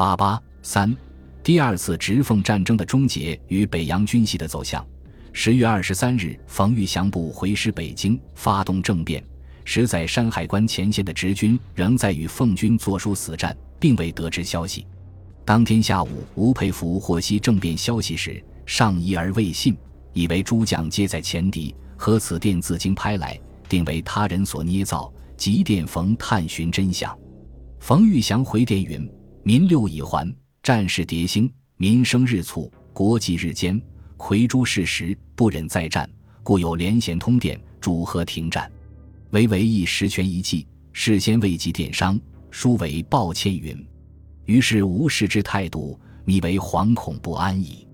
八八三，第二次直奉战争的终结与北洋军系的走向。十月二十三日，冯玉祥部回师北京，发动政变。时在山海关前线的直军仍在与奉军作书死战，并未得知消息。当天下午，吴佩孚获悉政变消息时，尚疑而未信，以为诸将皆在前敌，何此电自京拍来，定为他人所捏造，急电冯探寻真相。冯玉祥回电云：“民六已还，战事迭兴，民生日促，国际日坚，魁诸事实，不忍再战，故有连衔通电，主和停战。唯唯一实权一计，事先未及电商，殊为抱歉云。于是吴氏之态度，迷为惶恐不安矣。”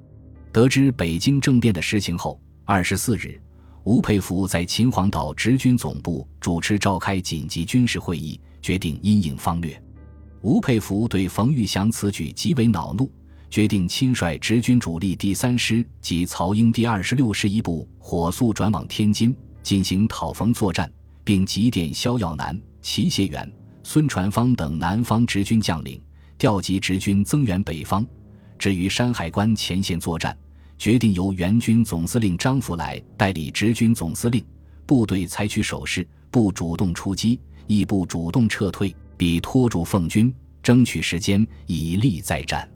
得知北京政变的实情后，二十四日，吴佩孚在秦皇岛直军总部主持召开紧急军事会议。决定因应方略，吴佩孚对冯玉祥此举极为恼怒，决定亲率直军主力第三师及曹英第二十六师一部火速转往天津进行讨冯作战，并急电萧耀南、齐燮元、孙传芳等南方直军将领调集直军增援北方。至于山海关前线作战，决定由援军总司令张福来代理直军总司令，部队采取守势，不主动出击。亦不主动撤退，比拖住奉军，争取时间以利再战。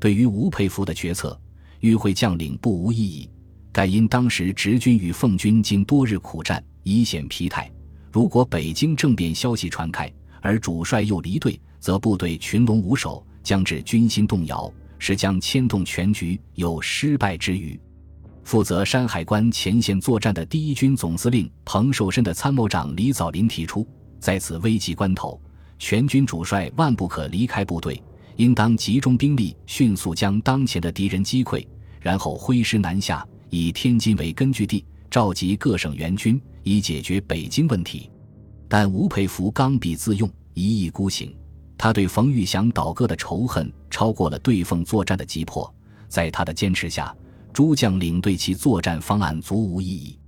对于吴佩孚的决策，与会将领不无异议。但因当时直军与奉军经多日苦战，已显疲态。如果北京政变消息传开，而主帅又离队，则部队群龙无首，将致军心动摇，是将牵动全局，有失败之虞。负责山海关前线作战的第一军总司令彭寿申的参谋长李藻林提出。在此危急关头，全军主帅万不可离开部队，应当集中兵力，迅速将当前的敌人击溃，然后挥师南下，以天津为根据地，召集各省援军，以解决北京问题。但吴佩孚刚愎自用，一意孤行，他对冯玉祥倒戈的仇恨超过了对奉作战的急迫。在他的坚持下，诸将领对其作战方案足无异议。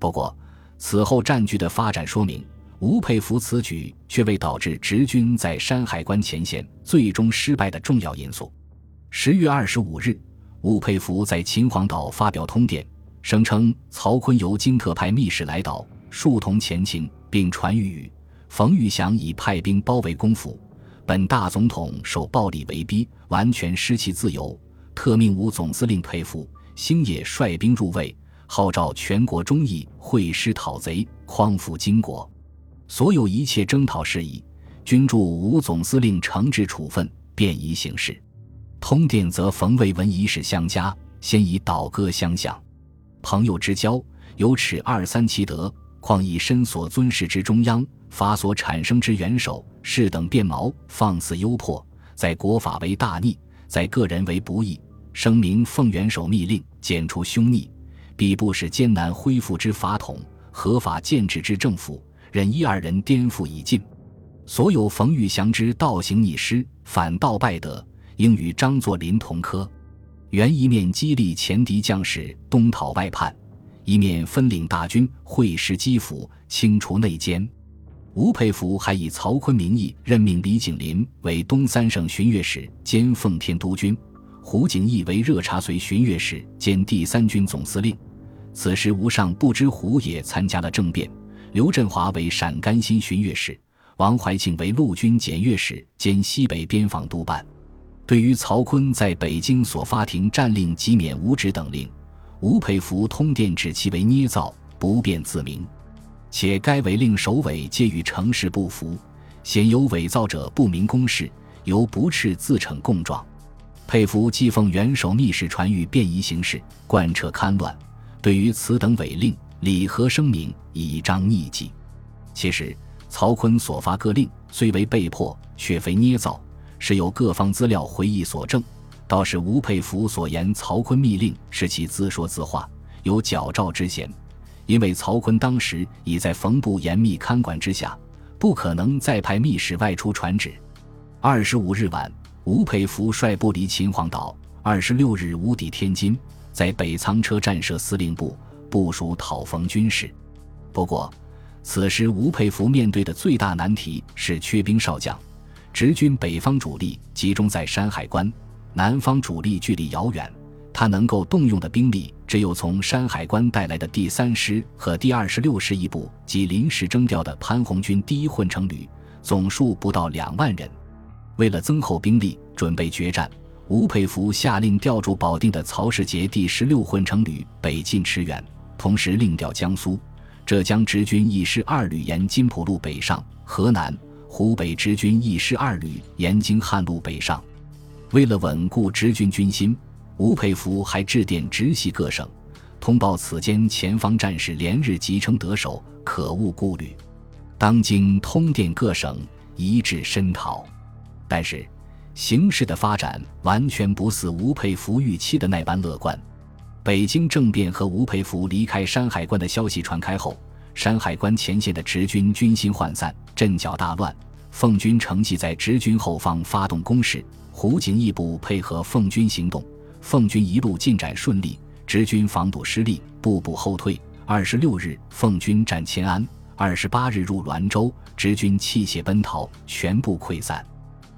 不过，此后战局的发展说明。吴佩孚此举却未导致直军在山海关前线最终失败的重要因素。十月二十五日，吴佩孚在秦皇岛发表通电，声称曹锟由京特派密使来岛，数同前情，并传谕语：冯玉祥已派兵包围公府，本大总统受暴力围逼，完全失其自由，特命吴总司令佩孚星野率兵入卫，号召全国忠义会师讨贼，匡扶金国。所有一切征讨事宜，均助吴总司令惩治处分，便宜行事。通电则冯卫文一事相加，先以倒戈相向。朋友之交，有耻二三其德，况以身所尊事之中央，法所产生之元首，是等变毛，放肆幽迫，在国法为大逆，在个人为不义。声明奉元首密令，剪除凶逆，必不使艰难恢复之法统，合法建制之政府。任一二人颠覆已尽，所有冯玉祥之倒行逆施、反道败德，应与张作霖同科。原一面激励前敌将士东讨外叛，一面分领大军会师基辅，清除内奸。吴佩孚还以曹锟名义任命李景林为东三省巡阅使兼奉天督军，胡景翼为热察绥巡阅使兼第三军总司令。此时吴尚不知胡也参加了政变。刘振华为陕甘新巡阅使，王怀庆为陆军检阅使兼西北边防督办。对于曹锟在北京所发停战令及免五职等令，吴佩孚通电指其为捏造，不便自明。且该违令首尾皆与成事不符，显有伪造者不明公事，由不斥自逞供状。佩孚既奉元首密使传谕，便宜行事，贯彻戡乱。对于此等伪令，礼和声明，以彰逆迹。其实，曹锟所发各令虽为被迫，却非捏造，是有各方资料回忆所证。倒是吴佩孚所言曹锟密令是其自说自话，有矫诏之嫌。因为曹锟当时已在冯部严密看管之下，不可能再派密使外出传旨。二十五日晚，吴佩孚率部离秦皇岛。二十六日无抵天津，在北仓车站设司令部。部署讨冯军事，不过，此时吴佩孚面对的最大难题是缺兵少将，直军北方主力集中在山海关，南方主力距离遥远，他能够动用的兵力只有从山海关带来的第三师和第二十六师一部及临时征调的潘红军第一混成旅，总数不到两万人。为了增厚兵力，准备决战，吴佩孚下令调驻保定的曹世杰第十六混成旅北进驰援，同时另调江苏、浙江直军一师二旅沿金浦路北上，河南。湖北直军一师二旅沿京汉路北上，为了稳固直军军心，吴佩孚还致电直系各省，通报此间前方战事连日急称得手，可勿顾虑。当今通电各省，一致深讨。但是，形势的发展完全不似吴佩孚预期的那般乐观。北京政变和吴佩孚离开山海关的消息传开后，山海关前线的直军军心涣散，阵脚大乱。奉军乘机在直军后方发动攻势，胡锦义部配合奉军行动，奉军一路进展顺利，直军防堵失利，步步后退。二十六日，奉军占迁安；二十八日入滦州，直军弃械奔逃，全部溃散。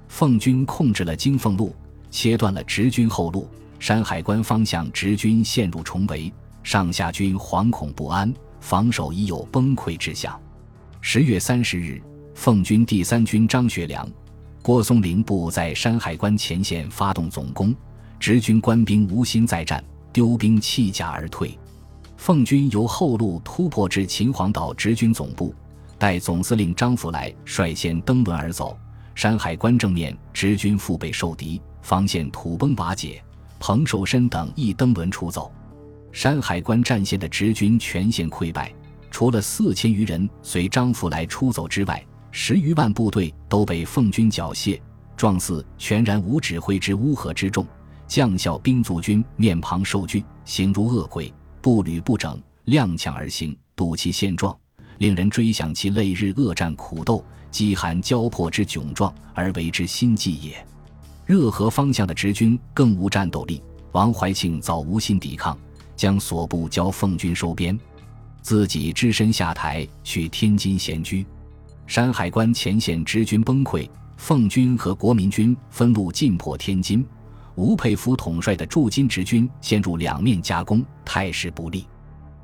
奉军控制了京凤路，切断了直军后路，山海关方向直军陷入重围，上下军惶恐不安，防守已有崩溃之象。十月三十日。奉军第三军张学良、郭松龄部在山海关前线发动总攻，直军官兵无心再战，丢兵弃甲而退。奉军由后路突破至秦皇岛直军总部，待总司令张福来率先登轮而走。山海关正面直军腹背受敌，防线土崩瓦解。彭寿申等亦登轮出走，山海关战线的直军全线溃败，除了四千余人随张福来出走之外。十余万部队都被奉军缴械，状似全然无指挥之乌合之众。将校兵卒军面庞受惧，形如恶鬼，步履不整，踉跄而行，睹其现状，令人追想其累日恶战苦斗，饥寒交迫之窘状，而为之心悸也。热河方向的直军更无战斗力，王怀庆早无心抵抗，将所部交奉军收编，自己只身下台去天津闲居。山海关前线直军崩溃，奉军和国民军分路进破天津，吴佩孚统帅的驻金直军陷入两面夹攻，态势不利。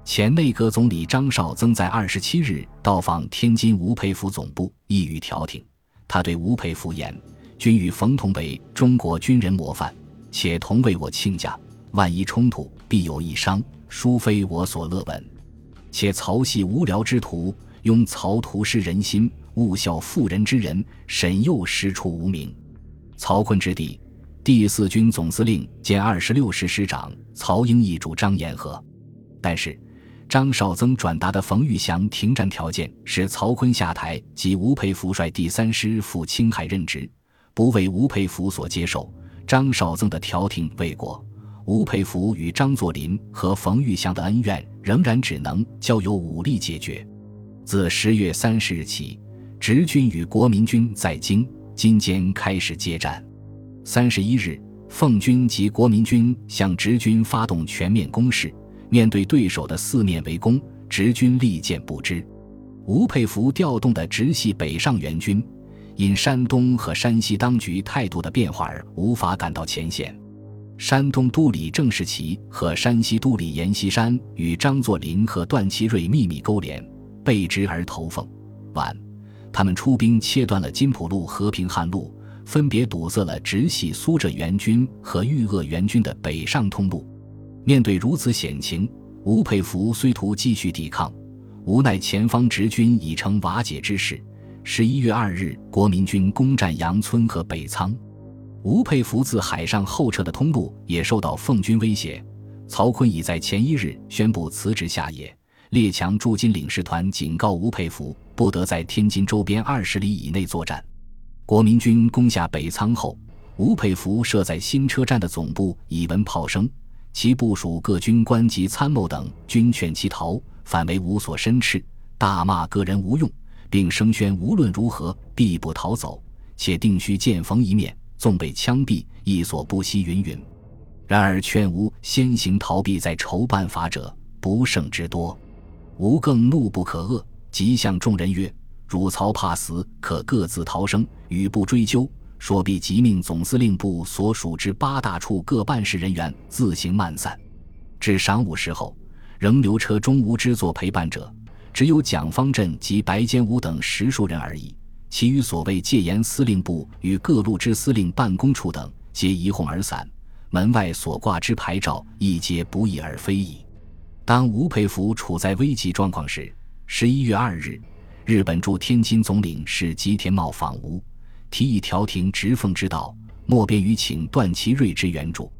前内阁总理张绍曾在二十七日到访天津吴佩孚总部，意欲调停。他对吴佩孚言：“均与冯同为中国军人模范，且同为我亲家，万一冲突，必有一伤，殊非我所乐闻。且曹系无聊之徒。”用曹图失人心，误效妇人之人，沈又师出无名。曹锟之弟，第四军总司令兼二十六师师长曹英义主张言和，但是张绍曾转达的冯玉祥停战条件是曹锟下台及吴佩孚率第三师赴青海任职，不为吴佩孚所接受。张绍曾的调停未果，吴佩孚与张作霖和冯玉祥的恩怨仍然只能交由武力解决。自十月三十日起，直军与国民军在京津间开始接战。三十一日，奉军及国民军向直军发动全面攻势。面对对手的四面围攻，直军力荐不支。吴佩孚调动的直系北上援军，因山东和山西当局态度的变化而无法赶到前线。山东都理郑士琦和山西都理阎锡山与张作霖和段祺瑞秘密勾连。背直而投奉，晚，他们出兵切断了金浦路和平汉路，分别堵塞了直系苏浙援军和豫鄂援军的北上通路。面对如此险情，吴佩孚虽图继续抵抗，无奈前方直军已成瓦解之势。十一月二日，国民军攻占杨村和北仓，吴佩孚自海上后撤的通路也受到奉军威胁。曹锟已在前一日宣布辞职下野。列强驻京领事团警告吴佩孚，不得在天津周边二十里以内作战。国民军攻下北仓后，吴佩孚设在新车站的总部已闻炮声，其部署各军官及参谋等均劝其逃，反为无所申斥，大骂个人无用，并声宣无论如何必不逃走，且定须见逢一面，纵被枪毙亦所不惜。云云。然而劝吴先行逃避，再筹办法者不胜之多。吴更怒不可遏，即向众人曰：“汝曹怕死，可各自逃生，与不追究。说必即命总司令部所属之八大处各办事人员自行漫散。至晌午时候，仍留车中无之作陪伴者，只有蒋方震及白坚武等十数人而已。其余所谓戒严司令部与各路之司令办公处等，皆一哄而散。门外所挂之牌照，亦皆不翼而飞矣。当吴佩孚处在危急状况时，十一月二日，日本驻天津总领事吉田茂访吴。提议调停直奉之道，莫便于请段祺瑞之援助。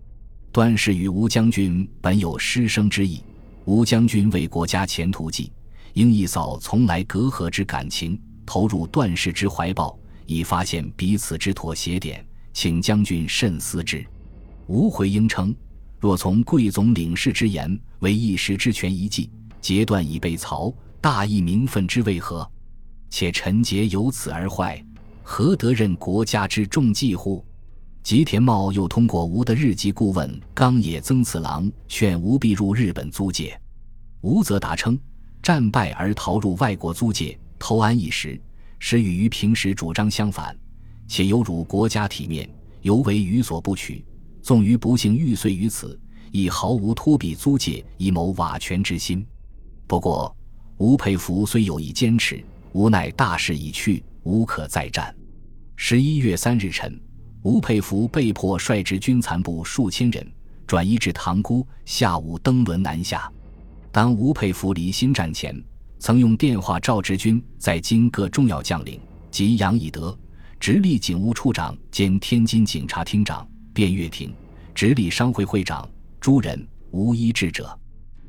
段氏与吴将军本有师生之意，吴将军为国家前途计，应一扫从来隔阂之感情，投入段氏之怀抱，以发现彼此之妥协点，请将军慎思之。吴回应称：若从贵总领事之言为一时之权一计，截断已被曹大义名分之为何？且臣节由此而坏。何得任国家之重计乎？吉田茂又通过吴的日籍顾问冈野增次郎劝吴必入日本租界，吴则答称：战败而逃入外国租界，偷安一时，实与于平时主张相反，且有辱国家体面，尤为于所不取。纵于不幸玉碎于此，亦毫无托比租界以谋瓦全之心。不过吴佩孚虽有意坚持，无奈大势已去。无可再战。十一月三日晨，吴佩孚被迫率直军残部数千人转移至塘沽，下午登轮南下。当吴佩孚离新战前，曾用电话召直军在京各重要将领及杨以德、直隶警务处长兼天津警察厅长卞岳亭、直隶商会会长朱仁无一智者。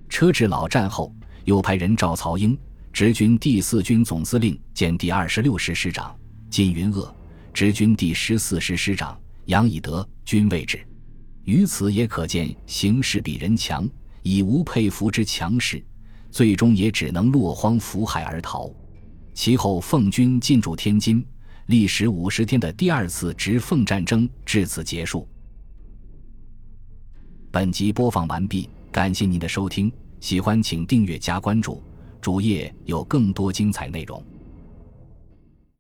车至老站后，又派人召曹英。直军第四军总司令兼第二十六师师长金云鄂，直军第十四师师长杨以德均位置。于此也可见形势比人强，以吴佩孚之强势，最终也只能落荒福海而逃。其后奉军进驻天津，历时五十天的第二次直奉战争至此结束。本集播放完毕，感谢您的收听，喜欢请订阅加关注。主页有更多精彩内容。